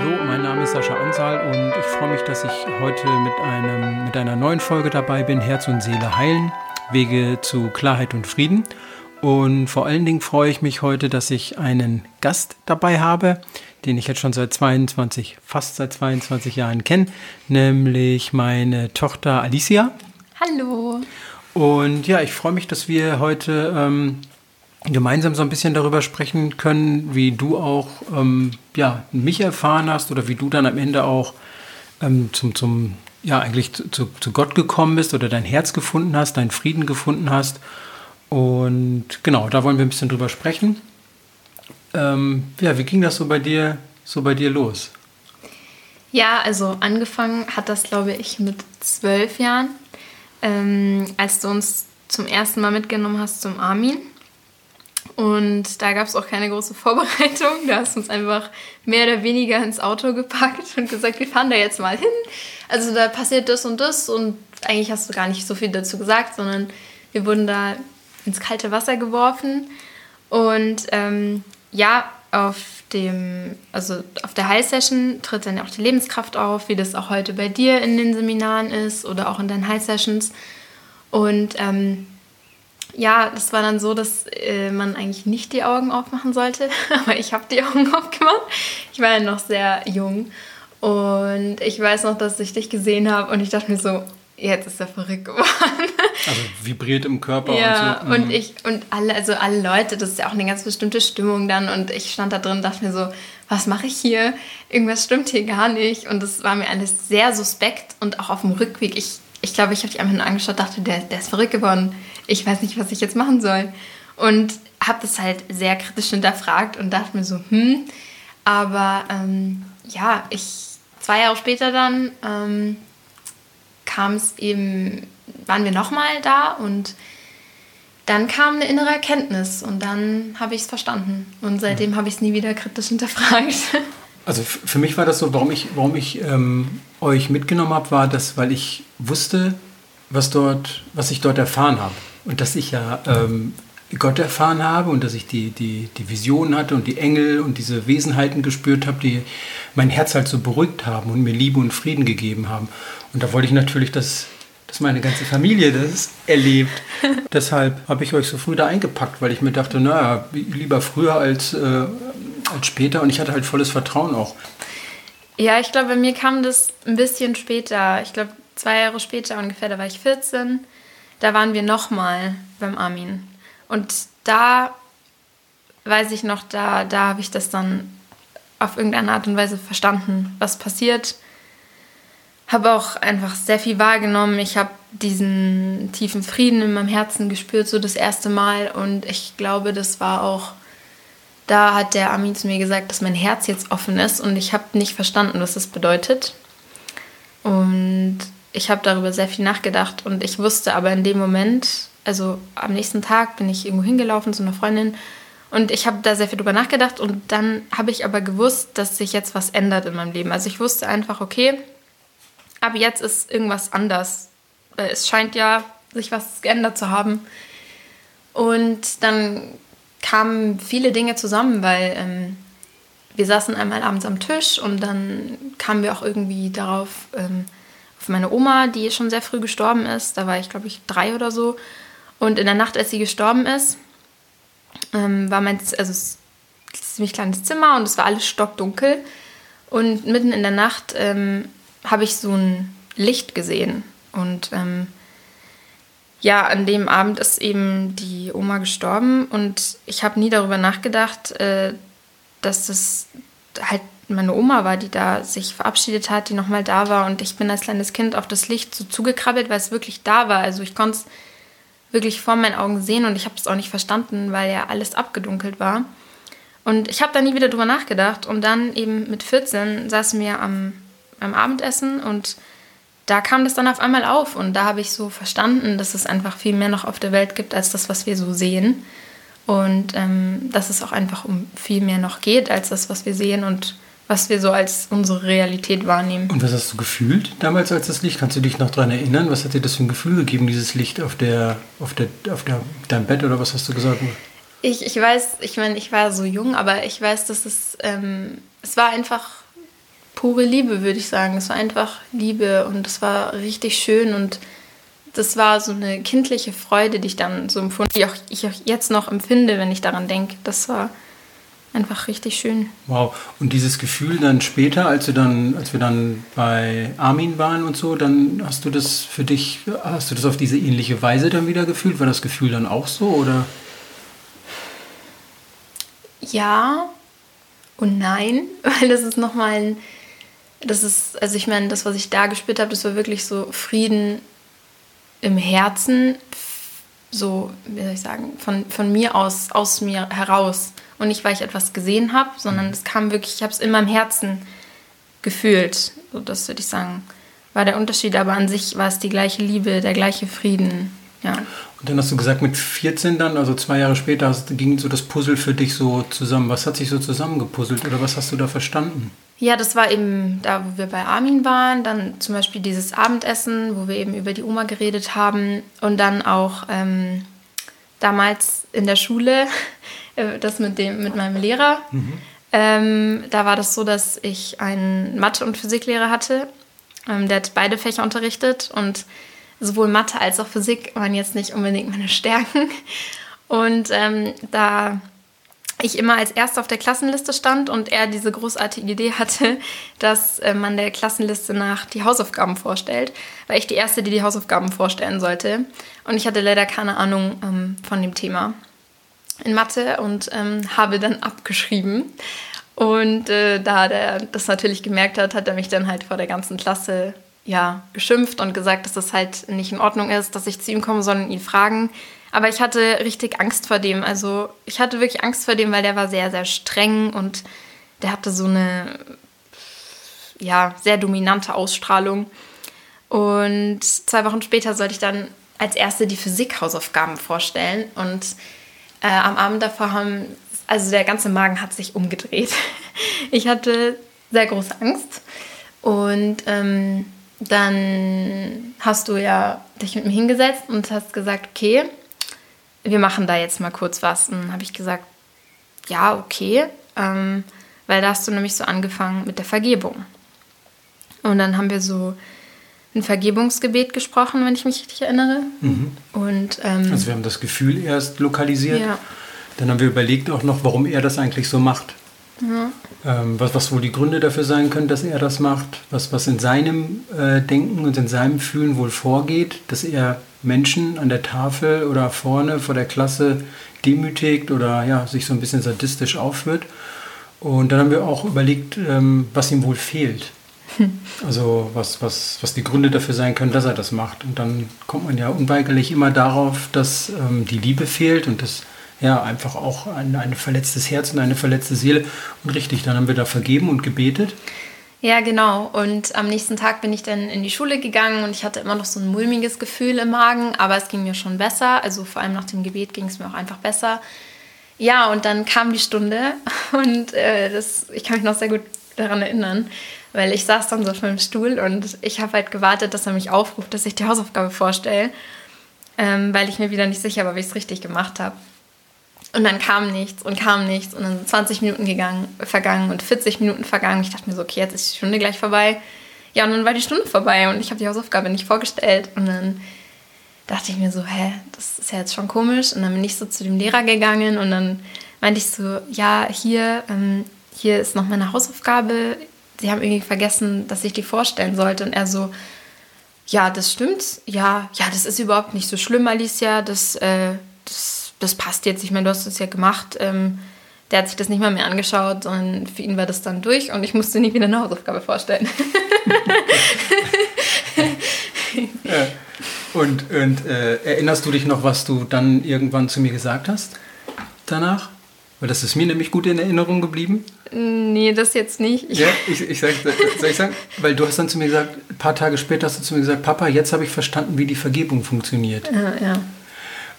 Hallo, mein Name ist Sascha Ansal und ich freue mich, dass ich heute mit, einem, mit einer neuen Folge dabei bin. Herz und Seele heilen, Wege zu Klarheit und Frieden. Und vor allen Dingen freue ich mich heute, dass ich einen Gast dabei habe, den ich jetzt schon seit 22, fast seit 22 Jahren kenne, nämlich meine Tochter Alicia. Hallo. Und ja, ich freue mich, dass wir heute ähm, gemeinsam so ein bisschen darüber sprechen können, wie du auch ähm, ja, mich erfahren hast oder wie du dann am Ende auch ähm, zum, zum, ja, eigentlich zu, zu Gott gekommen bist oder dein Herz gefunden hast, deinen Frieden gefunden hast. Und genau, da wollen wir ein bisschen drüber sprechen. Ähm, ja, wie ging das so bei dir, so bei dir los? Ja, also angefangen hat das, glaube ich, mit zwölf Jahren, ähm, als du uns zum ersten Mal mitgenommen hast zum Armin. Und da gab es auch keine große Vorbereitung. Du hast uns einfach mehr oder weniger ins Auto gepackt und gesagt, wir fahren da jetzt mal hin. Also da passiert das und das und eigentlich hast du gar nicht so viel dazu gesagt, sondern wir wurden da ins kalte Wasser geworfen. Und ähm, ja, auf dem, also auf der Heil-Session tritt dann auch die Lebenskraft auf, wie das auch heute bei dir in den Seminaren ist oder auch in deinen Heil-Sessions. Und ähm, ja, das war dann so, dass äh, man eigentlich nicht die Augen aufmachen sollte, aber ich habe die Augen aufgemacht. Ich war ja noch sehr jung und ich weiß noch, dass ich dich gesehen habe und ich dachte mir so, jetzt ist er verrückt geworden. Also vibriert im Körper ja, und so. Mhm. und ich und alle, also alle Leute, das ist ja auch eine ganz bestimmte Stimmung dann und ich stand da drin und dachte mir so, was mache ich hier? Irgendwas stimmt hier gar nicht und das war mir alles sehr suspekt und auch auf dem Rückweg, ich ich glaube, ich habe dich einfach nur angeschaut, dachte, der, der ist verrückt geworden. Ich weiß nicht, was ich jetzt machen soll. Und habe das halt sehr kritisch hinterfragt und dachte mir so, hm. Aber ähm, ja, ich zwei Jahre später dann ähm, kam es eben, waren wir nochmal da und dann kam eine innere Erkenntnis und dann habe ich es verstanden. Und seitdem habe ich es nie wieder kritisch hinterfragt. Also für mich war das so, warum ich, warum ich ähm, euch mitgenommen habe, war das, weil ich wusste, was dort, was ich dort erfahren habe. Und dass ich ja ähm, Gott erfahren habe und dass ich die, die, die Vision hatte und die Engel und diese Wesenheiten gespürt habe, die mein Herz halt so beruhigt haben und mir Liebe und Frieden gegeben haben. Und da wollte ich natürlich, dass, dass meine ganze Familie das erlebt. Deshalb habe ich euch so früh da eingepackt, weil ich mir dachte, naja, lieber früher als, äh, als später. Und ich hatte halt volles Vertrauen auch. Ja, ich glaube, bei mir kam das ein bisschen später. Ich glaube, zwei Jahre später ungefähr, da war ich 14. Da waren wir nochmal beim Armin. Und da weiß ich noch, da, da habe ich das dann auf irgendeine Art und Weise verstanden, was passiert. Habe auch einfach sehr viel wahrgenommen. Ich habe diesen tiefen Frieden in meinem Herzen gespürt, so das erste Mal. Und ich glaube, das war auch da hat der Armin zu mir gesagt, dass mein Herz jetzt offen ist und ich habe nicht verstanden, was das bedeutet. Und ich habe darüber sehr viel nachgedacht und ich wusste aber in dem Moment, also am nächsten Tag bin ich irgendwo hingelaufen zu einer Freundin und ich habe da sehr viel drüber nachgedacht und dann habe ich aber gewusst, dass sich jetzt was ändert in meinem Leben. Also ich wusste einfach, okay, ab jetzt ist irgendwas anders. Es scheint ja sich was geändert zu haben. Und dann kamen viele Dinge zusammen, weil ähm, wir saßen einmal abends am Tisch und dann kamen wir auch irgendwie darauf, ähm, auf meine Oma, die schon sehr früh gestorben ist. Da war ich, glaube ich, drei oder so. Und in der Nacht, als sie gestorben ist, ähm, war mein, also ziemlich kleines Zimmer und es war alles stockdunkel. Und mitten in der Nacht ähm, habe ich so ein Licht gesehen. Und ähm, ja, an dem Abend ist eben die Oma gestorben und ich habe nie darüber nachgedacht, äh, dass das halt meine Oma war, die da sich verabschiedet hat, die nochmal da war und ich bin als kleines Kind auf das Licht so zugekrabbelt, weil es wirklich da war. Also ich konnte es wirklich vor meinen Augen sehen und ich habe es auch nicht verstanden, weil ja alles abgedunkelt war. Und ich habe da nie wieder drüber nachgedacht und dann eben mit 14 saßen wir am, am Abendessen und da kam das dann auf einmal auf und da habe ich so verstanden, dass es einfach viel mehr noch auf der Welt gibt als das, was wir so sehen. Und ähm, dass es auch einfach um viel mehr noch geht als das, was wir sehen und was wir so als unsere Realität wahrnehmen. Und was hast du gefühlt damals als das Licht? Kannst du dich noch daran erinnern? Was hat dir das für ein Gefühl gegeben, dieses Licht auf der, auf der, auf der, deinem Bett oder was hast du gesagt? Ich, ich weiß, ich meine, ich war so jung, aber ich weiß, dass es, ähm, es war einfach pure Liebe, würde ich sagen. Es war einfach Liebe und es war richtig schön und das war so eine kindliche Freude, die ich dann so empfunden, die auch, ich auch jetzt noch empfinde, wenn ich daran denke. Das war einfach richtig schön. Wow. Und dieses Gefühl dann später, als du dann, als wir dann bei Armin waren und so, dann hast du das für dich, hast du das auf diese ähnliche Weise dann wieder gefühlt? War das Gefühl dann auch so oder? Ja und nein, weil das ist nochmal ein, das ist, also ich meine, das, was ich da gespürt habe, das war wirklich so Frieden im Herzen, so, wie soll ich sagen, von, von mir aus, aus mir heraus. Und nicht, weil ich etwas gesehen habe, sondern es kam wirklich, ich habe es in meinem Herzen gefühlt. So, das würde ich sagen, war der Unterschied. Aber an sich war es die gleiche Liebe, der gleiche Frieden. Ja. Und dann hast du gesagt, mit 14 dann, also zwei Jahre später, hast, ging so das Puzzle für dich so zusammen. Was hat sich so zusammengepuzzelt oder was hast du da verstanden? Ja, das war eben da, wo wir bei Armin waren. Dann zum Beispiel dieses Abendessen, wo wir eben über die Oma geredet haben. Und dann auch ähm, damals in der Schule, äh, das mit, dem, mit meinem Lehrer. Mhm. Ähm, da war das so, dass ich einen Mathe- und Physiklehrer hatte. Ähm, der hat beide Fächer unterrichtet und sowohl Mathe als auch Physik waren jetzt nicht unbedingt meine Stärken. Und ähm, da ich immer als Erster auf der Klassenliste stand und er diese großartige Idee hatte, dass äh, man der Klassenliste nach die Hausaufgaben vorstellt, war ich die Erste, die die Hausaufgaben vorstellen sollte. Und ich hatte leider keine Ahnung ähm, von dem Thema in Mathe und ähm, habe dann abgeschrieben. Und äh, da er das natürlich gemerkt hat, hat er mich dann halt vor der ganzen Klasse ja, geschimpft und gesagt, dass das halt nicht in Ordnung ist, dass ich zu ihm komme, sondern ihn fragen. Aber ich hatte richtig Angst vor dem. Also ich hatte wirklich Angst vor dem, weil der war sehr, sehr streng und der hatte so eine ja, sehr dominante Ausstrahlung. Und zwei Wochen später sollte ich dann als erste die Physik-Hausaufgaben vorstellen. Und äh, am Abend davor haben, also der ganze Magen hat sich umgedreht. Ich hatte sehr große Angst. Und ähm, dann hast du ja dich mit mir hingesetzt und hast gesagt, okay, wir machen da jetzt mal kurz was. Und dann habe ich gesagt, ja, okay, ähm, weil da hast du nämlich so angefangen mit der Vergebung. Und dann haben wir so ein Vergebungsgebet gesprochen, wenn ich mich richtig erinnere. Mhm. Und, ähm, also wir haben das Gefühl erst lokalisiert. Ja. Dann haben wir überlegt auch noch, warum er das eigentlich so macht. Ja. Ähm, was, was wohl die Gründe dafür sein können, dass er das macht, was, was in seinem äh, Denken und in seinem Fühlen wohl vorgeht, dass er Menschen an der Tafel oder vorne vor der Klasse demütigt oder ja, sich so ein bisschen sadistisch aufführt. Und dann haben wir auch überlegt, ähm, was ihm wohl fehlt. Also was, was, was die Gründe dafür sein können, dass er das macht. Und dann kommt man ja unweigerlich immer darauf, dass ähm, die Liebe fehlt und das ja einfach auch ein, ein verletztes Herz und eine verletzte Seele. Und richtig, dann haben wir da vergeben und gebetet. Ja, genau. Und am nächsten Tag bin ich dann in die Schule gegangen und ich hatte immer noch so ein mulmiges Gefühl im Magen, aber es ging mir schon besser. Also vor allem nach dem Gebet ging es mir auch einfach besser. Ja, und dann kam die Stunde und äh, das, ich kann mich noch sehr gut daran erinnern, weil ich saß dann so auf meinem Stuhl und ich habe halt gewartet, dass er mich aufruft, dass ich die Hausaufgabe vorstelle, ähm, weil ich mir wieder nicht sicher war, wie ich es richtig gemacht habe. Und dann kam nichts und kam nichts und dann sind 20 Minuten gegangen, vergangen und 40 Minuten vergangen. Ich dachte mir so, okay, jetzt ist die Stunde gleich vorbei. Ja, und dann war die Stunde vorbei und ich habe die Hausaufgabe nicht vorgestellt. Und dann dachte ich mir so, hä, das ist ja jetzt schon komisch. Und dann bin ich so zu dem Lehrer gegangen und dann meinte ich so, ja, hier, ähm, hier ist noch meine Hausaufgabe. Sie haben irgendwie vergessen, dass ich die vorstellen sollte. Und er so, ja, das stimmt. Ja, ja, das ist überhaupt nicht so schlimm, Alicia. Das, äh, das das passt jetzt. Ich meine, du hast es ja gemacht. Ähm, der hat sich das nicht mal mehr angeschaut, sondern für ihn war das dann durch und ich musste nie wieder eine Hausaufgabe vorstellen. ja. Und, und äh, erinnerst du dich noch, was du dann irgendwann zu mir gesagt hast danach? Weil das ist mir nämlich gut in Erinnerung geblieben. Nee, das jetzt nicht. Ja, ich, ich sag, soll ich sagen? Weil du hast dann zu mir gesagt, ein paar Tage später hast du zu mir gesagt, Papa, jetzt habe ich verstanden, wie die Vergebung funktioniert. Ja, ja.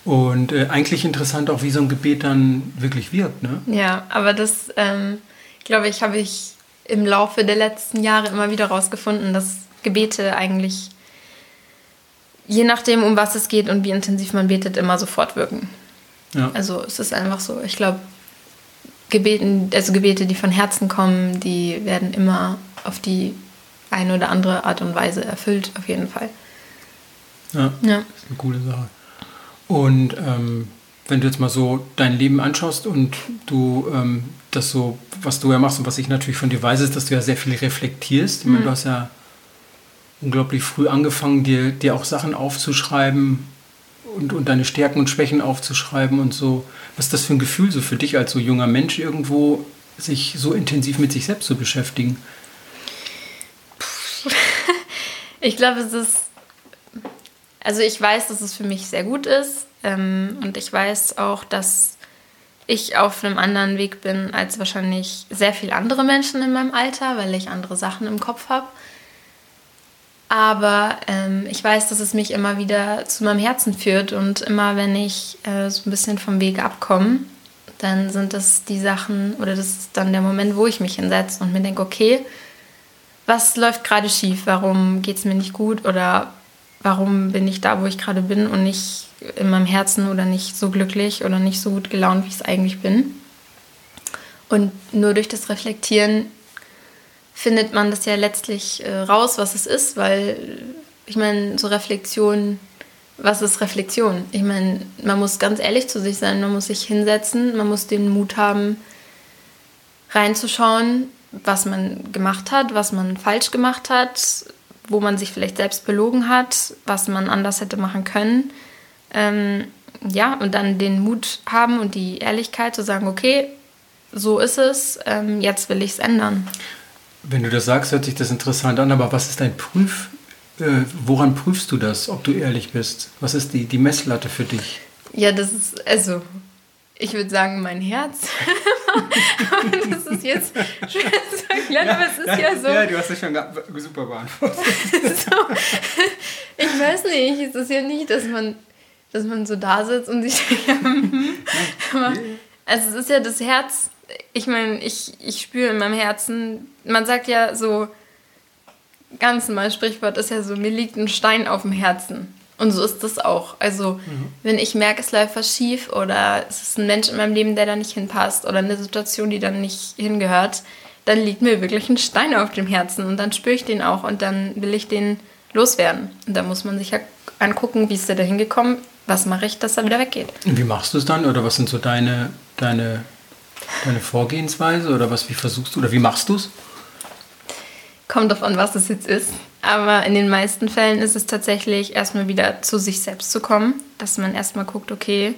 Und äh, eigentlich interessant auch, wie so ein Gebet dann wirklich wirkt. Ne? Ja, aber das, ähm, glaube ich, habe ich im Laufe der letzten Jahre immer wieder rausgefunden, dass Gebete eigentlich, je nachdem, um was es geht und wie intensiv man betet, immer sofort wirken. Ja. Also es ist einfach so, ich glaube, Gebeten, also Gebete, die von Herzen kommen, die werden immer auf die eine oder andere Art und Weise erfüllt, auf jeden Fall. Ja, ja. das ist eine coole Sache. Und ähm, wenn du jetzt mal so dein Leben anschaust und du ähm, das so, was du ja machst und was ich natürlich von dir weiß, ist, dass du ja sehr viel reflektierst. Ich meine, mhm. du hast ja unglaublich früh angefangen, dir, dir auch Sachen aufzuschreiben und, und deine Stärken und Schwächen aufzuschreiben und so. Was ist das für ein Gefühl so für dich als so junger Mensch irgendwo, sich so intensiv mit sich selbst zu beschäftigen? Ich glaube, es ist. Also ich weiß, dass es für mich sehr gut ist. Ähm, und ich weiß auch, dass ich auf einem anderen Weg bin als wahrscheinlich sehr viele andere Menschen in meinem Alter, weil ich andere Sachen im Kopf habe. Aber ähm, ich weiß, dass es mich immer wieder zu meinem Herzen führt und immer, wenn ich äh, so ein bisschen vom Weg abkomme, dann sind das die Sachen oder das ist dann der Moment, wo ich mich hinsetze und mir denke, okay, was läuft gerade schief? Warum geht es mir nicht gut? Oder warum bin ich da, wo ich gerade bin und nicht in meinem Herzen oder nicht so glücklich oder nicht so gut gelaunt, wie ich es eigentlich bin? Und nur durch das Reflektieren findet man das ja letztlich äh, raus, was es ist, weil ich meine, so Reflexion, was ist Reflexion? Ich meine, man muss ganz ehrlich zu sich sein, man muss sich hinsetzen, man muss den Mut haben, reinzuschauen, was man gemacht hat, was man falsch gemacht hat, wo man sich vielleicht selbst belogen hat, was man anders hätte machen können. Ähm, ja, und dann den Mut haben und die Ehrlichkeit zu sagen, okay, so ist es, ähm, jetzt will ich es ändern. Wenn du das sagst, hört sich das interessant an, aber was ist dein Prüf, äh, woran prüfst du das, ob du ehrlich bist? Was ist die, die Messlatte für dich? Ja, das ist, also, ich würde sagen, mein Herz. das ist jetzt schwer zu erklären, ja, aber es ist ja, ja, so. Ja, du hast es schon super beantwortet. so, ich weiß nicht, es ist ja nicht, dass man, dass man so da sitzt und sich. aber, also, es ist ja das Herz ich meine, ich, ich spüre in meinem Herzen, man sagt ja so, ganz normal Sprichwort ist ja so, mir liegt ein Stein auf dem Herzen. Und so ist das auch. Also, mhm. wenn ich merke, es läuft was schief oder es ist ein Mensch in meinem Leben, der da nicht hinpasst oder eine Situation, die da nicht hingehört, dann liegt mir wirklich ein Stein auf dem Herzen und dann spüre ich den auch und dann will ich den loswerden. Und da muss man sich ja angucken, wie ist der da hingekommen, was mache ich, dass er wieder weggeht. Und wie machst du es dann oder was sind so deine, deine deine Vorgehensweise oder was, wie versuchst du oder wie machst du es? Kommt davon, was es jetzt ist. Aber in den meisten Fällen ist es tatsächlich erstmal wieder zu sich selbst zu kommen, dass man erstmal guckt, okay,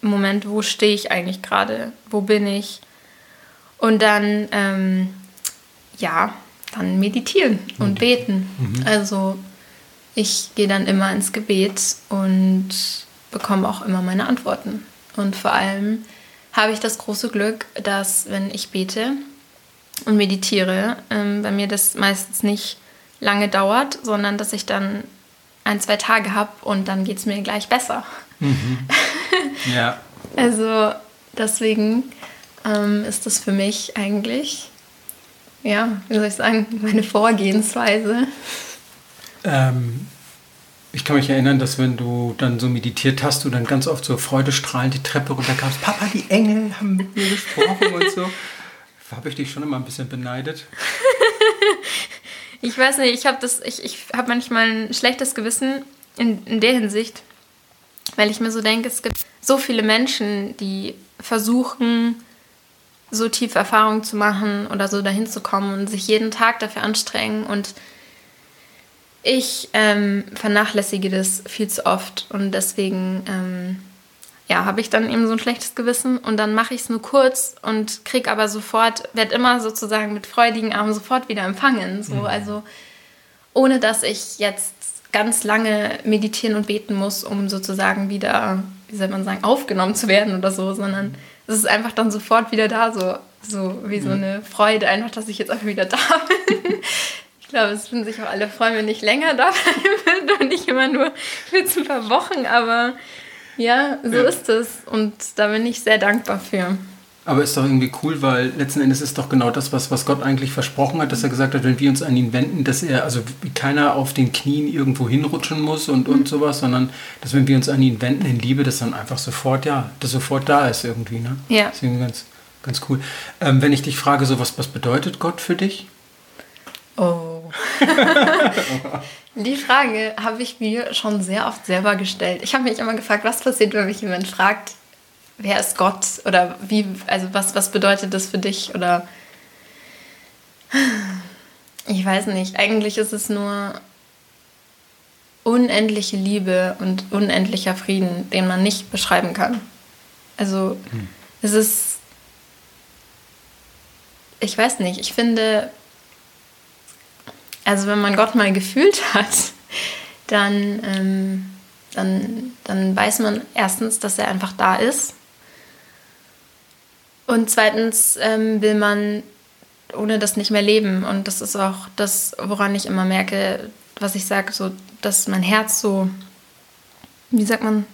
im Moment, wo stehe ich eigentlich gerade? Wo bin ich? Und dann, ähm, ja, dann meditieren und mhm. beten. Mhm. Also ich gehe dann immer ins Gebet und bekomme auch immer meine Antworten. Und vor allem habe ich das große Glück, dass wenn ich bete und meditiere, ähm, bei mir das meistens nicht lange dauert, sondern dass ich dann ein, zwei Tage habe und dann geht es mir gleich besser. Mhm. Ja. also deswegen ähm, ist das für mich eigentlich, ja, wie soll ich sagen, meine Vorgehensweise. Ähm, ich kann mich erinnern, dass wenn du dann so meditiert hast, du dann ganz oft so freudestrahlend die Treppe runterkamst. Papa, die Engel haben mit mir gesprochen und so. Habe ich dich schon immer ein bisschen beneidet. ich weiß nicht, ich habe das, ich, ich habe manchmal ein schlechtes Gewissen in, in der Hinsicht, weil ich mir so denke, es gibt so viele Menschen, die versuchen, so tiefe Erfahrungen zu machen oder so dahin zu kommen und sich jeden Tag dafür anstrengen und ich ähm, vernachlässige das viel zu oft und deswegen ähm, ja, habe ich dann eben so ein schlechtes Gewissen und dann mache ich es nur kurz und kriege aber sofort, werde immer sozusagen mit freudigen Armen sofort wieder empfangen. So, mhm. Also ohne dass ich jetzt ganz lange meditieren und beten muss, um sozusagen wieder, wie soll man sagen, aufgenommen zu werden oder so, sondern es ist einfach dann sofort wieder da, so, so wie so eine Freude, einfach, dass ich jetzt einfach wieder da bin. Ich glaube, es würden sich auch alle freuen, wenn ich länger da würde und nicht immer nur für ein paar Wochen. Aber ja, so ja. ist es. Und da bin ich sehr dankbar für. Aber ist doch irgendwie cool, weil letzten Endes ist doch genau das, was, was Gott eigentlich versprochen hat, dass er gesagt hat, wenn wir uns an ihn wenden, dass er, also keiner auf den Knien irgendwo hinrutschen muss und, mhm. und sowas, sondern dass wenn wir uns an ihn wenden in Liebe, dass dann einfach sofort, ja, das sofort da ist irgendwie, ne? Ja. Deswegen ganz, ganz cool. Ähm, wenn ich dich frage, so was, was bedeutet Gott für dich? Oh. Die Frage habe ich mir schon sehr oft selber gestellt. Ich habe mich immer gefragt, was passiert, wenn mich jemand fragt, wer ist Gott oder wie, also was, was bedeutet das für dich oder ich weiß nicht. Eigentlich ist es nur unendliche Liebe und unendlicher Frieden, den man nicht beschreiben kann. Also hm. es ist, ich weiß nicht, ich finde, also wenn man Gott mal gefühlt hat, dann, ähm, dann, dann weiß man erstens, dass er einfach da ist. Und zweitens ähm, will man ohne das nicht mehr leben. Und das ist auch das, woran ich immer merke, was ich sage, so, dass mein Herz so, wie sagt man,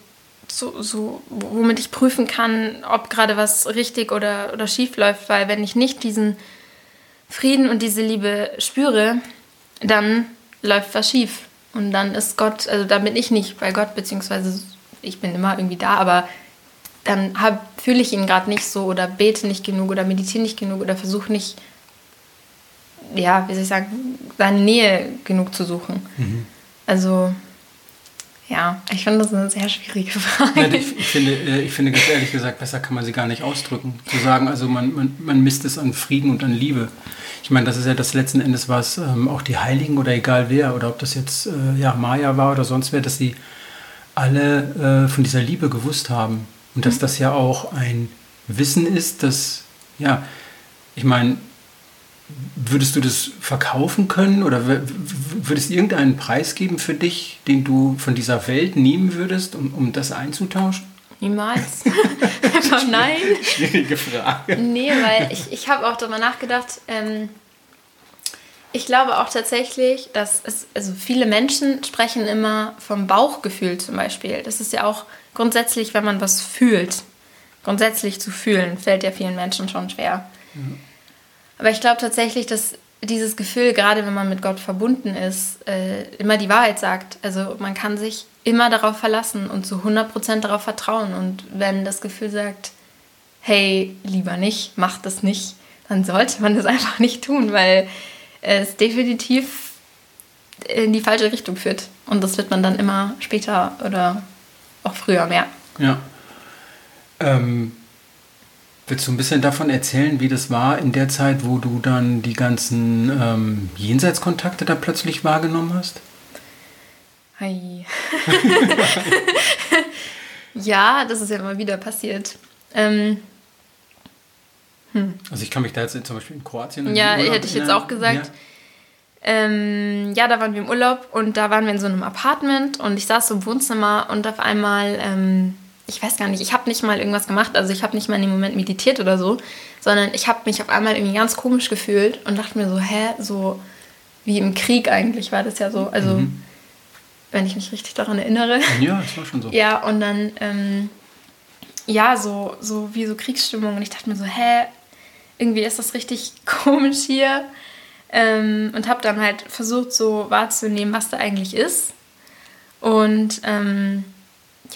so, so, womit ich prüfen kann, ob gerade was richtig oder, oder schief läuft, weil wenn ich nicht diesen Frieden und diese Liebe spüre, dann läuft was schief. Und dann ist Gott, also da bin ich nicht bei Gott, beziehungsweise ich bin immer irgendwie da, aber dann fühle ich ihn gerade nicht so oder bete nicht genug oder meditiere nicht genug oder versuche nicht, ja, wie soll ich sagen, seine Nähe genug zu suchen. Mhm. Also, ja, ich finde das eine sehr schwierige Frage. Ich, ich, finde, äh, ich finde ganz ehrlich gesagt, besser kann man sie gar nicht ausdrücken. Zu sagen, also man, man, man misst es an Frieden und an Liebe. Ich meine, das ist ja das letzten Endes, was ähm, auch die Heiligen oder egal wer, oder ob das jetzt äh, ja, Maya war oder sonst wer, dass sie alle äh, von dieser Liebe gewusst haben. Und dass das ja auch ein Wissen ist, dass, ja, ich meine, würdest du das verkaufen können oder würdest irgendeinen Preis geben für dich, den du von dieser Welt nehmen würdest, um, um das einzutauschen? Niemals. Einfach nein. Schwierige Frage. Nee, weil ich, ich habe auch darüber nachgedacht. Ähm, ich glaube auch tatsächlich, dass es, also viele Menschen sprechen immer vom Bauchgefühl zum Beispiel. Das ist ja auch grundsätzlich, wenn man was fühlt. Grundsätzlich zu fühlen, fällt ja vielen Menschen schon schwer. Mhm. Aber ich glaube tatsächlich, dass dieses Gefühl, gerade wenn man mit Gott verbunden ist, äh, immer die Wahrheit sagt. Also man kann sich immer darauf verlassen und zu 100% darauf vertrauen. Und wenn das Gefühl sagt, hey, lieber nicht, mach das nicht, dann sollte man das einfach nicht tun, weil es definitiv in die falsche Richtung führt. Und das wird man dann immer später oder auch früher merken. Ja. Ähm, willst du ein bisschen davon erzählen, wie das war in der Zeit, wo du dann die ganzen ähm, Jenseitskontakte da plötzlich wahrgenommen hast? Hi. ja, das ist ja immer wieder passiert. Ähm, hm. Also ich kann mich da jetzt zum Beispiel in Kroatien. Ja, hätte ich jetzt auch gesagt. Ja. Ähm, ja, da waren wir im Urlaub und da waren wir in so einem Apartment und ich saß so im Wohnzimmer und auf einmal, ähm, ich weiß gar nicht, ich habe nicht mal irgendwas gemacht, also ich habe nicht mal in dem Moment meditiert oder so, sondern ich habe mich auf einmal irgendwie ganz komisch gefühlt und dachte mir so, hä, so wie im Krieg eigentlich war das ja so, also mhm wenn ich mich richtig daran erinnere. Ja, das war schon so. Ja, und dann, ähm, ja, so, so wie so Kriegsstimmung. Und ich dachte mir so, hä, irgendwie ist das richtig komisch hier. Ähm, und habe dann halt versucht, so wahrzunehmen, was da eigentlich ist. Und ähm,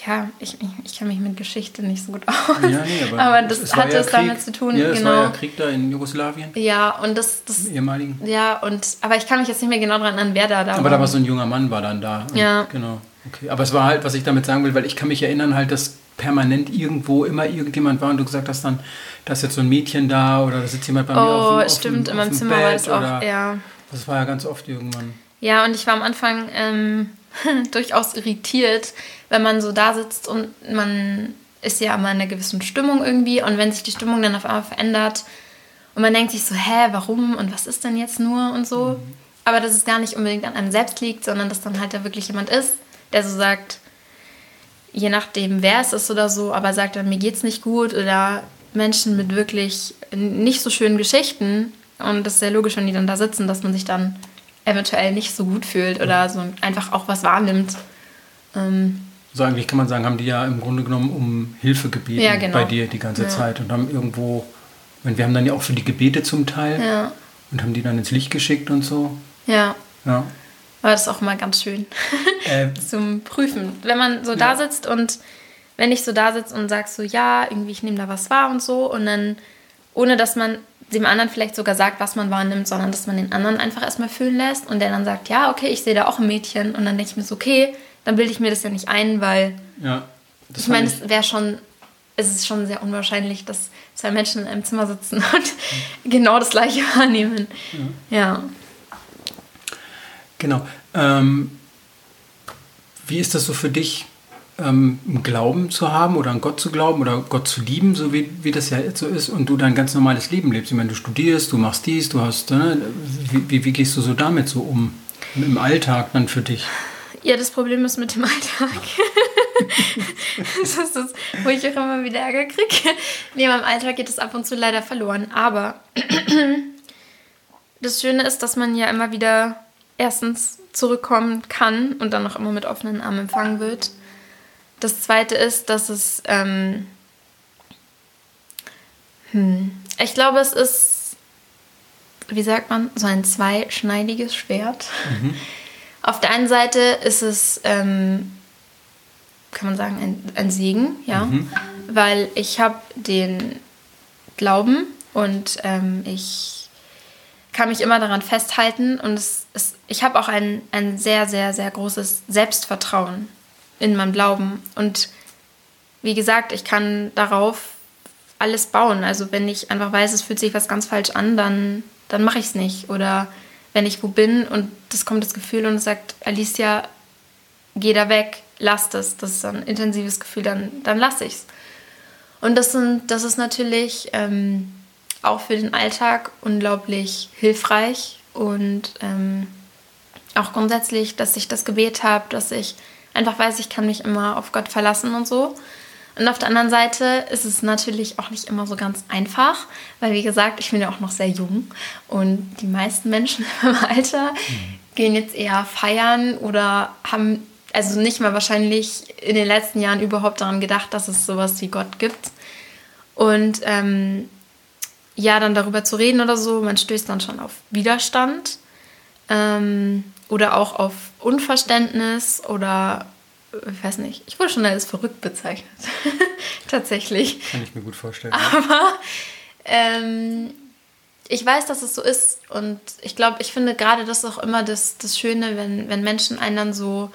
ja, ich, ich kenne mich mit Geschichte nicht so gut aus. Ja, nee, aber, aber das es hatte ja es damit zu tun. Ja, genau. war ja Krieg da in Jugoslawien. Ja, und das. das Im ehemaligen. Ja, und aber ich kann mich jetzt nicht mehr genau daran erinnern, wer da da aber war. Aber da war so ein junger Mann, war dann da. ja. Genau. Okay. Aber es war halt, was ich damit sagen will, weil ich kann mich erinnern, halt, dass permanent irgendwo immer irgendjemand war und du gesagt hast dann, da ist jetzt so ein Mädchen da oder da sitzt jemand bei mir oh, auf dem, auf stimmt, dem, in meinem Zimmer Bett war das auch, ja. Das war ja ganz oft irgendwann. Ja, und ich war am Anfang ähm, durchaus irritiert, wenn man so da sitzt und man ist ja immer in einer gewissen Stimmung irgendwie und wenn sich die Stimmung dann auf einmal verändert und man denkt sich so, hä, warum und was ist denn jetzt nur und so. Mhm. Aber dass es gar nicht unbedingt an einem selbst liegt, sondern dass dann halt da wirklich jemand ist, der so sagt, je nachdem, wer es ist oder so, aber sagt dann, mir geht's nicht gut oder Menschen mit wirklich nicht so schönen Geschichten. Und das ist sehr logisch, wenn die dann da sitzen, dass man sich dann eventuell nicht so gut fühlt oder so einfach auch was wahrnimmt. Ähm, so eigentlich kann man sagen, haben die ja im Grunde genommen um Hilfe gebeten ja, genau. bei dir die ganze ja. Zeit und haben irgendwo, wir haben dann ja auch so die Gebete zum Teil ja. und haben die dann ins Licht geschickt und so. Ja. Ja. Aber das ist auch mal ganz schön äh, zum Prüfen. Wenn man so da sitzt und wenn ich so da sitze und sagst so, ja, irgendwie ich nehme da was wahr und so und dann ohne dass man dem anderen vielleicht sogar sagt, was man wahrnimmt, sondern dass man den anderen einfach erstmal fühlen lässt und der dann sagt, ja, okay, ich sehe da auch ein Mädchen und dann denke ich mir so, okay, dann bilde ich mir das ja nicht ein, weil ja, ich meine, es wäre schon, es ist schon sehr unwahrscheinlich, dass zwei Menschen in einem Zimmer sitzen und genau das gleiche wahrnehmen. Ja. ja. Genau. Ähm, wie ist das so für dich? ähm, Glauben zu haben oder an Gott zu glauben oder Gott zu lieben, so wie, wie das ja jetzt so ist, und du dein ganz normales Leben lebst. Ich meine, du studierst, du machst dies, du hast, ne, wie, wie, gehst du so damit so um? Im Alltag dann für dich? Ja, das Problem ist mit dem Alltag. das ist das, wo ich auch immer wieder Ärger kriege. Nee, meinem Alltag geht es ab und zu leider verloren. Aber das Schöne ist, dass man ja immer wieder erstens zurückkommen kann und dann auch immer mit offenen Armen empfangen wird. Das zweite ist, dass es. Ähm, hm, ich glaube, es ist, wie sagt man, so ein zweischneidiges Schwert. Mhm. Auf der einen Seite ist es, ähm, kann man sagen, ein, ein Segen, ja, mhm. weil ich habe den Glauben und ähm, ich kann mich immer daran festhalten und es, es, ich habe auch ein, ein sehr, sehr, sehr großes Selbstvertrauen in meinem Glauben. Und wie gesagt, ich kann darauf alles bauen. Also wenn ich einfach weiß, es fühlt sich was ganz falsch an, dann, dann mache ich es nicht. Oder wenn ich wo bin und das kommt das Gefühl und sagt, Alicia, geh da weg, lass das. Das ist ein intensives Gefühl, dann, dann lasse ich es. Und das, sind, das ist natürlich ähm, auch für den Alltag unglaublich hilfreich und ähm, auch grundsätzlich, dass ich das Gebet habe, dass ich einfach weiß, ich kann mich immer auf Gott verlassen und so. Und auf der anderen Seite ist es natürlich auch nicht immer so ganz einfach, weil wie gesagt, ich bin ja auch noch sehr jung und die meisten Menschen im Alter gehen jetzt eher feiern oder haben also nicht mal wahrscheinlich in den letzten Jahren überhaupt daran gedacht, dass es sowas wie Gott gibt. Und ähm, ja, dann darüber zu reden oder so, man stößt dann schon auf Widerstand ähm, oder auch auf Unverständnis oder ich weiß nicht, ich wurde schon als verrückt bezeichnet. Tatsächlich. Kann ich mir gut vorstellen. Aber ähm, ich weiß, dass es so ist und ich glaube, ich finde gerade das auch immer das, das Schöne, wenn, wenn Menschen einen dann so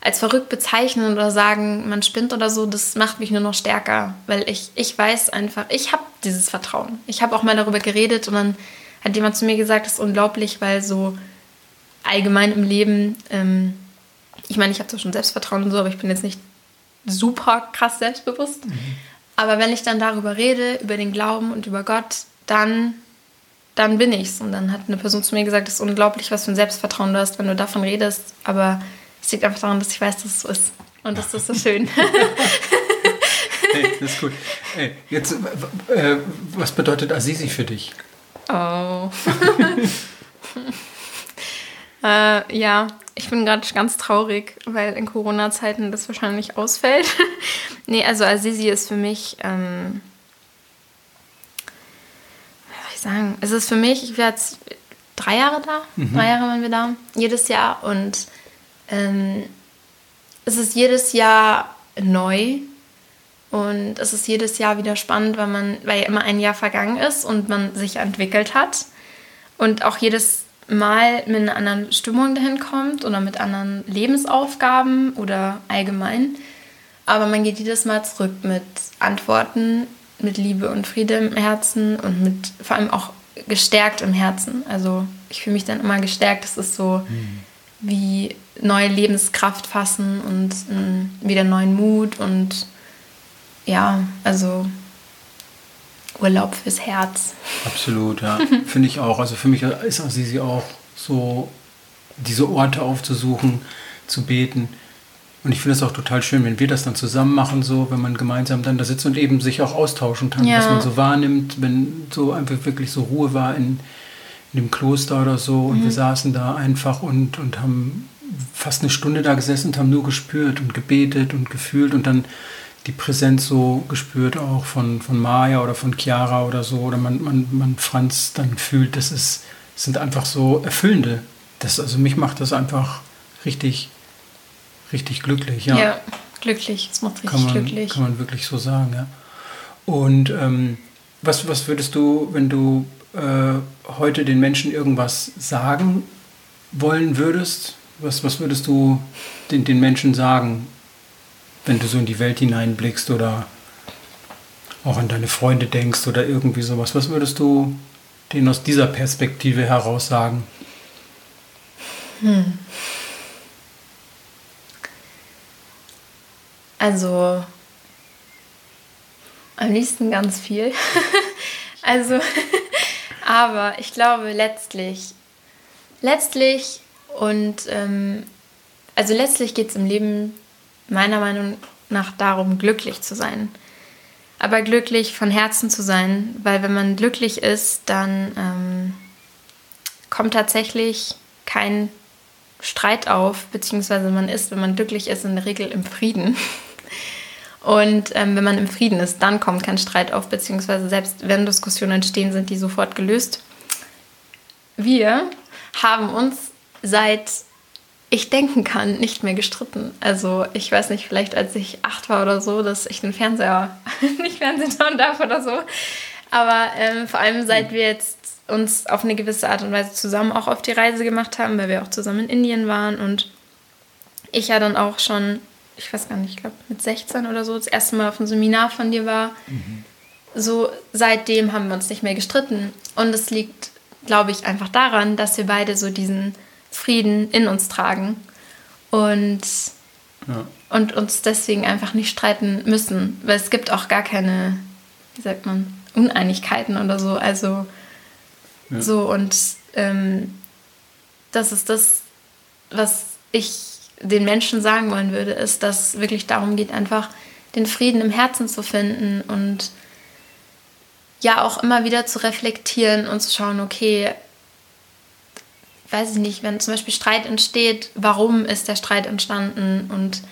als verrückt bezeichnen oder sagen, man spinnt oder so, das macht mich nur noch stärker, weil ich, ich weiß einfach, ich habe dieses Vertrauen. Ich habe auch mal darüber geredet und dann hat jemand zu mir gesagt, das ist unglaublich, weil so allgemein im Leben, ähm, ich meine, ich habe zwar schon Selbstvertrauen und so, aber ich bin jetzt nicht super krass selbstbewusst. Mhm. Aber wenn ich dann darüber rede, über den Glauben und über Gott, dann, dann bin ich's. Und dann hat eine Person zu mir gesagt, es ist unglaublich, was für ein Selbstvertrauen du hast, wenn du davon redest. Aber es liegt einfach daran, dass ich weiß, dass es so ist. Und das ist so schön. hey, das ist gut. Hey, jetzt, äh, was bedeutet Azizi für dich? Oh. Äh, ja, ich bin gerade ganz traurig, weil in Corona-Zeiten das wahrscheinlich ausfällt. nee, also Azizi ist für mich, ähm, was soll ich sagen, es ist für mich, ich war jetzt drei Jahre da, mhm. drei Jahre waren wir da, jedes Jahr und ähm, es ist jedes Jahr neu und es ist jedes Jahr wieder spannend, weil man, weil immer ein Jahr vergangen ist und man sich entwickelt hat und auch jedes mal mit einer anderen Stimmung dahin kommt oder mit anderen Lebensaufgaben oder allgemein. Aber man geht jedes Mal zurück mit Antworten, mit Liebe und Friede im Herzen und mit vor allem auch gestärkt im Herzen. Also ich fühle mich dann immer gestärkt. Es ist so mhm. wie neue Lebenskraft fassen und äh, wieder neuen Mut und ja, also Urlaub fürs Herz. Absolut, ja. Finde ich auch. Also für mich ist Assisi auch so, diese Orte aufzusuchen, zu beten. Und ich finde es auch total schön, wenn wir das dann zusammen machen, so, wenn man gemeinsam dann da sitzt und eben sich auch austauschen kann, ja. was man so wahrnimmt, wenn so einfach wirklich so Ruhe war in, in dem Kloster oder so. Und mhm. wir saßen da einfach und, und haben fast eine Stunde da gesessen und haben nur gespürt und gebetet und gefühlt und dann die Präsenz so gespürt, auch von, von Maya oder von Chiara oder so, oder man, man, man Franz dann fühlt, das ist, sind einfach so erfüllende. Das, also mich macht das einfach richtig, richtig glücklich. Ja, ja glücklich, das macht richtig kann man, glücklich. Kann man wirklich so sagen, ja. Und ähm, was, was würdest du, wenn du äh, heute den Menschen irgendwas sagen wollen würdest, was, was würdest du den, den Menschen sagen, wenn du so in die Welt hineinblickst oder auch an deine Freunde denkst oder irgendwie sowas? Was würdest du denen aus dieser Perspektive heraus sagen? Hm. Also am liebsten ganz viel. also, aber ich glaube letztlich, letztlich und ähm, also letztlich geht es im Leben meiner Meinung nach darum, glücklich zu sein. Aber glücklich von Herzen zu sein, weil wenn man glücklich ist, dann ähm, kommt tatsächlich kein Streit auf, beziehungsweise man ist, wenn man glücklich ist, in der Regel im Frieden. Und ähm, wenn man im Frieden ist, dann kommt kein Streit auf, beziehungsweise selbst wenn Diskussionen entstehen, sind die sofort gelöst. Wir haben uns seit ich denken kann, nicht mehr gestritten. Also ich weiß nicht, vielleicht als ich acht war oder so, dass ich den Fernseher nicht Fernsehen schauen darf oder so. Aber ähm, vor allem seit wir jetzt uns auf eine gewisse Art und Weise zusammen auch auf die Reise gemacht haben, weil wir auch zusammen in Indien waren und ich ja dann auch schon, ich weiß gar nicht, ich glaube mit 16 oder so das erste Mal auf einem Seminar von dir war. Mhm. So seitdem haben wir uns nicht mehr gestritten. Und es liegt, glaube ich, einfach daran, dass wir beide so diesen Frieden in uns tragen und, ja. und uns deswegen einfach nicht streiten müssen, weil es gibt auch gar keine, wie sagt man, Uneinigkeiten oder so. Also ja. so und ähm, das ist das, was ich den Menschen sagen wollen würde, ist, dass es wirklich darum geht, einfach den Frieden im Herzen zu finden und ja auch immer wieder zu reflektieren und zu schauen, okay, weiß ich nicht, wenn zum Beispiel Streit entsteht, warum ist der Streit entstanden und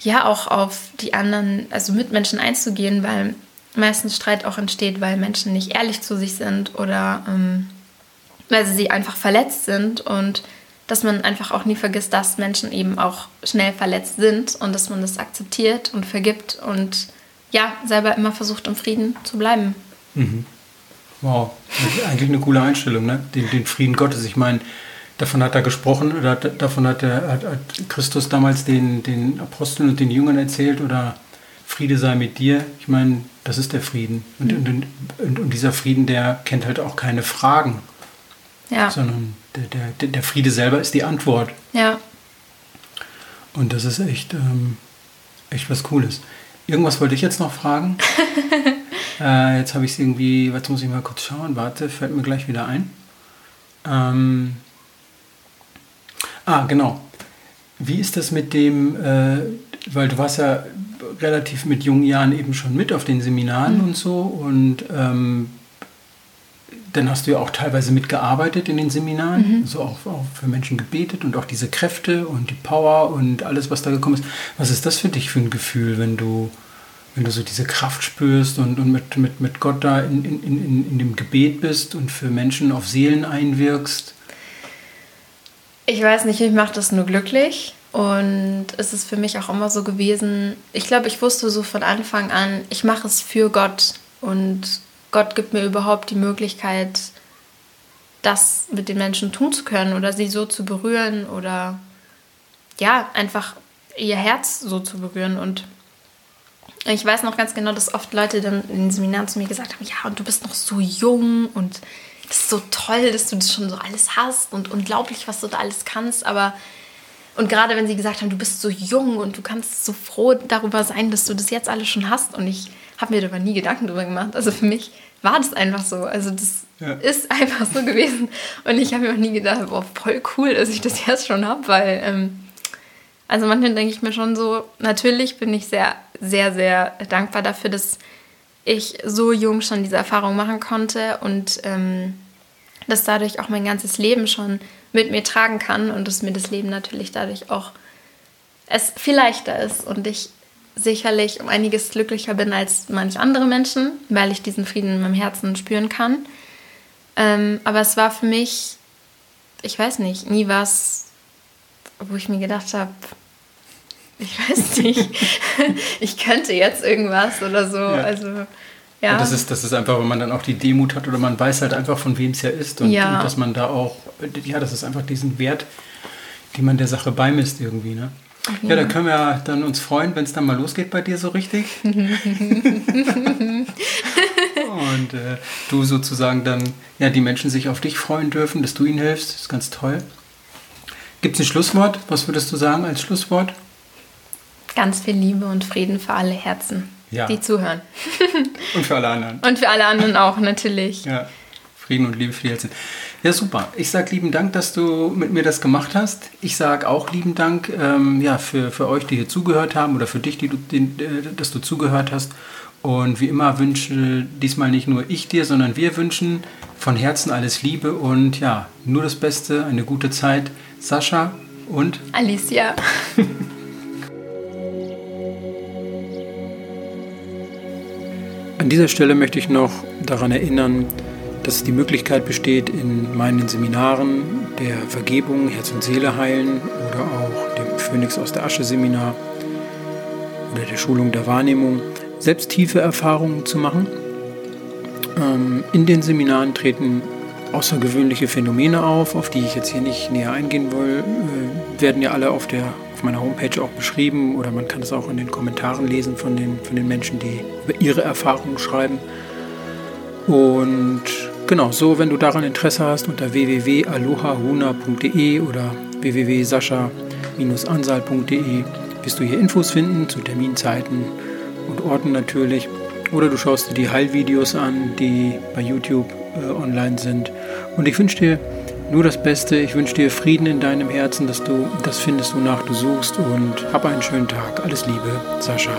ja auch auf die anderen, also Mitmenschen einzugehen, weil meistens Streit auch entsteht, weil Menschen nicht ehrlich zu sich sind oder ähm, weil sie einfach verletzt sind und dass man einfach auch nie vergisst, dass Menschen eben auch schnell verletzt sind und dass man das akzeptiert und vergibt und ja, selber immer versucht, im Frieden zu bleiben. Mhm. Wow, eigentlich eine coole Einstellung, ne? Den, den Frieden Gottes. Ich meine, davon hat er gesprochen oder davon hat, er, hat, hat Christus damals den, den Aposteln und den Jüngern erzählt oder Friede sei mit dir. Ich meine, das ist der Frieden. Und, mhm. und, und, dieser Frieden, der kennt halt auch keine Fragen. Ja. Sondern der, der, der Friede selber ist die Antwort. Ja. Und das ist echt, ähm, echt was Cooles. Irgendwas wollte ich jetzt noch fragen. Äh, jetzt habe ich es irgendwie, jetzt muss ich mal kurz schauen, warte, fällt mir gleich wieder ein. Ähm, ah, genau. Wie ist das mit dem, äh, weil du warst ja relativ mit jungen Jahren eben schon mit auf den Seminaren mhm. und so und ähm, dann hast du ja auch teilweise mitgearbeitet in den Seminaren, mhm. also auch, auch, für Menschen gebetet und auch diese Kräfte und die Power und alles, was da gekommen ist. Was ist das für dich für ein Gefühl, wenn du wenn du so diese Kraft spürst und, und mit, mit, mit Gott da in, in, in, in dem Gebet bist und für Menschen auf Seelen einwirkst? Ich weiß nicht, ich mache das nur glücklich. Und es ist für mich auch immer so gewesen, ich glaube, ich wusste so von Anfang an, ich mache es für Gott. Und Gott gibt mir überhaupt die Möglichkeit, das mit den Menschen tun zu können oder sie so zu berühren oder ja, einfach ihr Herz so zu berühren. Und ich weiß noch ganz genau, dass oft Leute dann in den Seminaren zu mir gesagt haben, ja, und du bist noch so jung und das ist so toll, dass du das schon so alles hast und unglaublich, was du da alles kannst. Aber und gerade wenn sie gesagt haben, du bist so jung und du kannst so froh darüber sein, dass du das jetzt alles schon hast. Und ich habe mir darüber nie Gedanken darüber gemacht. Also für mich war das einfach so. Also das ja. ist einfach so gewesen. Und ich habe mir auch nie gedacht, boah, voll cool, dass ich das jetzt schon habe, weil ähm, also manchmal denke ich mir schon so, natürlich bin ich sehr, sehr, sehr dankbar dafür, dass ich so jung schon diese Erfahrung machen konnte und ähm, dass dadurch auch mein ganzes Leben schon mit mir tragen kann und dass mir das Leben natürlich dadurch auch es viel leichter ist und ich sicherlich um einiges glücklicher bin als manche andere Menschen, weil ich diesen Frieden in meinem Herzen spüren kann. Ähm, aber es war für mich, ich weiß nicht, nie was, wo ich mir gedacht habe, ich weiß nicht, ich könnte jetzt irgendwas oder so. Ja. Also Ja. Und das ist, das ist einfach, wenn man dann auch die Demut hat oder man weiß halt einfach, von wem es ja ist und, ja. und dass man da auch, ja, das ist einfach diesen Wert, den man der Sache beimisst irgendwie, ne? Ja, ja da können wir dann uns freuen, wenn es dann mal losgeht bei dir so richtig. und äh, du sozusagen dann, ja, die Menschen sich auf dich freuen dürfen, dass du ihnen hilfst. Das ist ganz toll. Gibt es ein Schlusswort? Was würdest du sagen als Schlusswort? Ganz viel Liebe und Frieden für alle Herzen, ja. die zuhören. und für alle anderen. Und für alle anderen auch, natürlich. Ja, Frieden und Liebe für die Herzen. Ja, super. Ich sage lieben Dank, dass du mit mir das gemacht hast. Ich sage auch lieben Dank ähm, ja, für, für euch, die hier zugehört haben oder für dich, die du, den, äh, dass du zugehört hast. Und wie immer wünsche diesmal nicht nur ich dir, sondern wir wünschen von Herzen alles Liebe und ja, nur das Beste, eine gute Zeit. Sascha und Alicia. An dieser Stelle möchte ich noch daran erinnern, dass die Möglichkeit besteht, in meinen Seminaren der Vergebung, Herz und Seele heilen oder auch dem Phönix aus der Asche Seminar oder der Schulung der Wahrnehmung, selbst tiefe Erfahrungen zu machen. Ähm, in den Seminaren treten außergewöhnliche Phänomene auf, auf die ich jetzt hier nicht näher eingehen will, äh, werden ja alle auf, der, auf meiner Homepage auch beschrieben oder man kann es auch in den Kommentaren lesen von den, von den Menschen, die über ihre Erfahrungen schreiben. Und genau, so, wenn du daran Interesse hast, unter www.alohahuna.de oder www.sascha-ansal.de wirst du hier Infos finden zu Terminzeiten und Orten natürlich. Oder du schaust dir die Heilvideos an, die bei YouTube äh, online sind. Und ich wünsche dir nur das Beste. Ich wünsche dir Frieden in deinem Herzen, dass du das findest, wonach du suchst. Und hab einen schönen Tag. Alles Liebe, Sascha.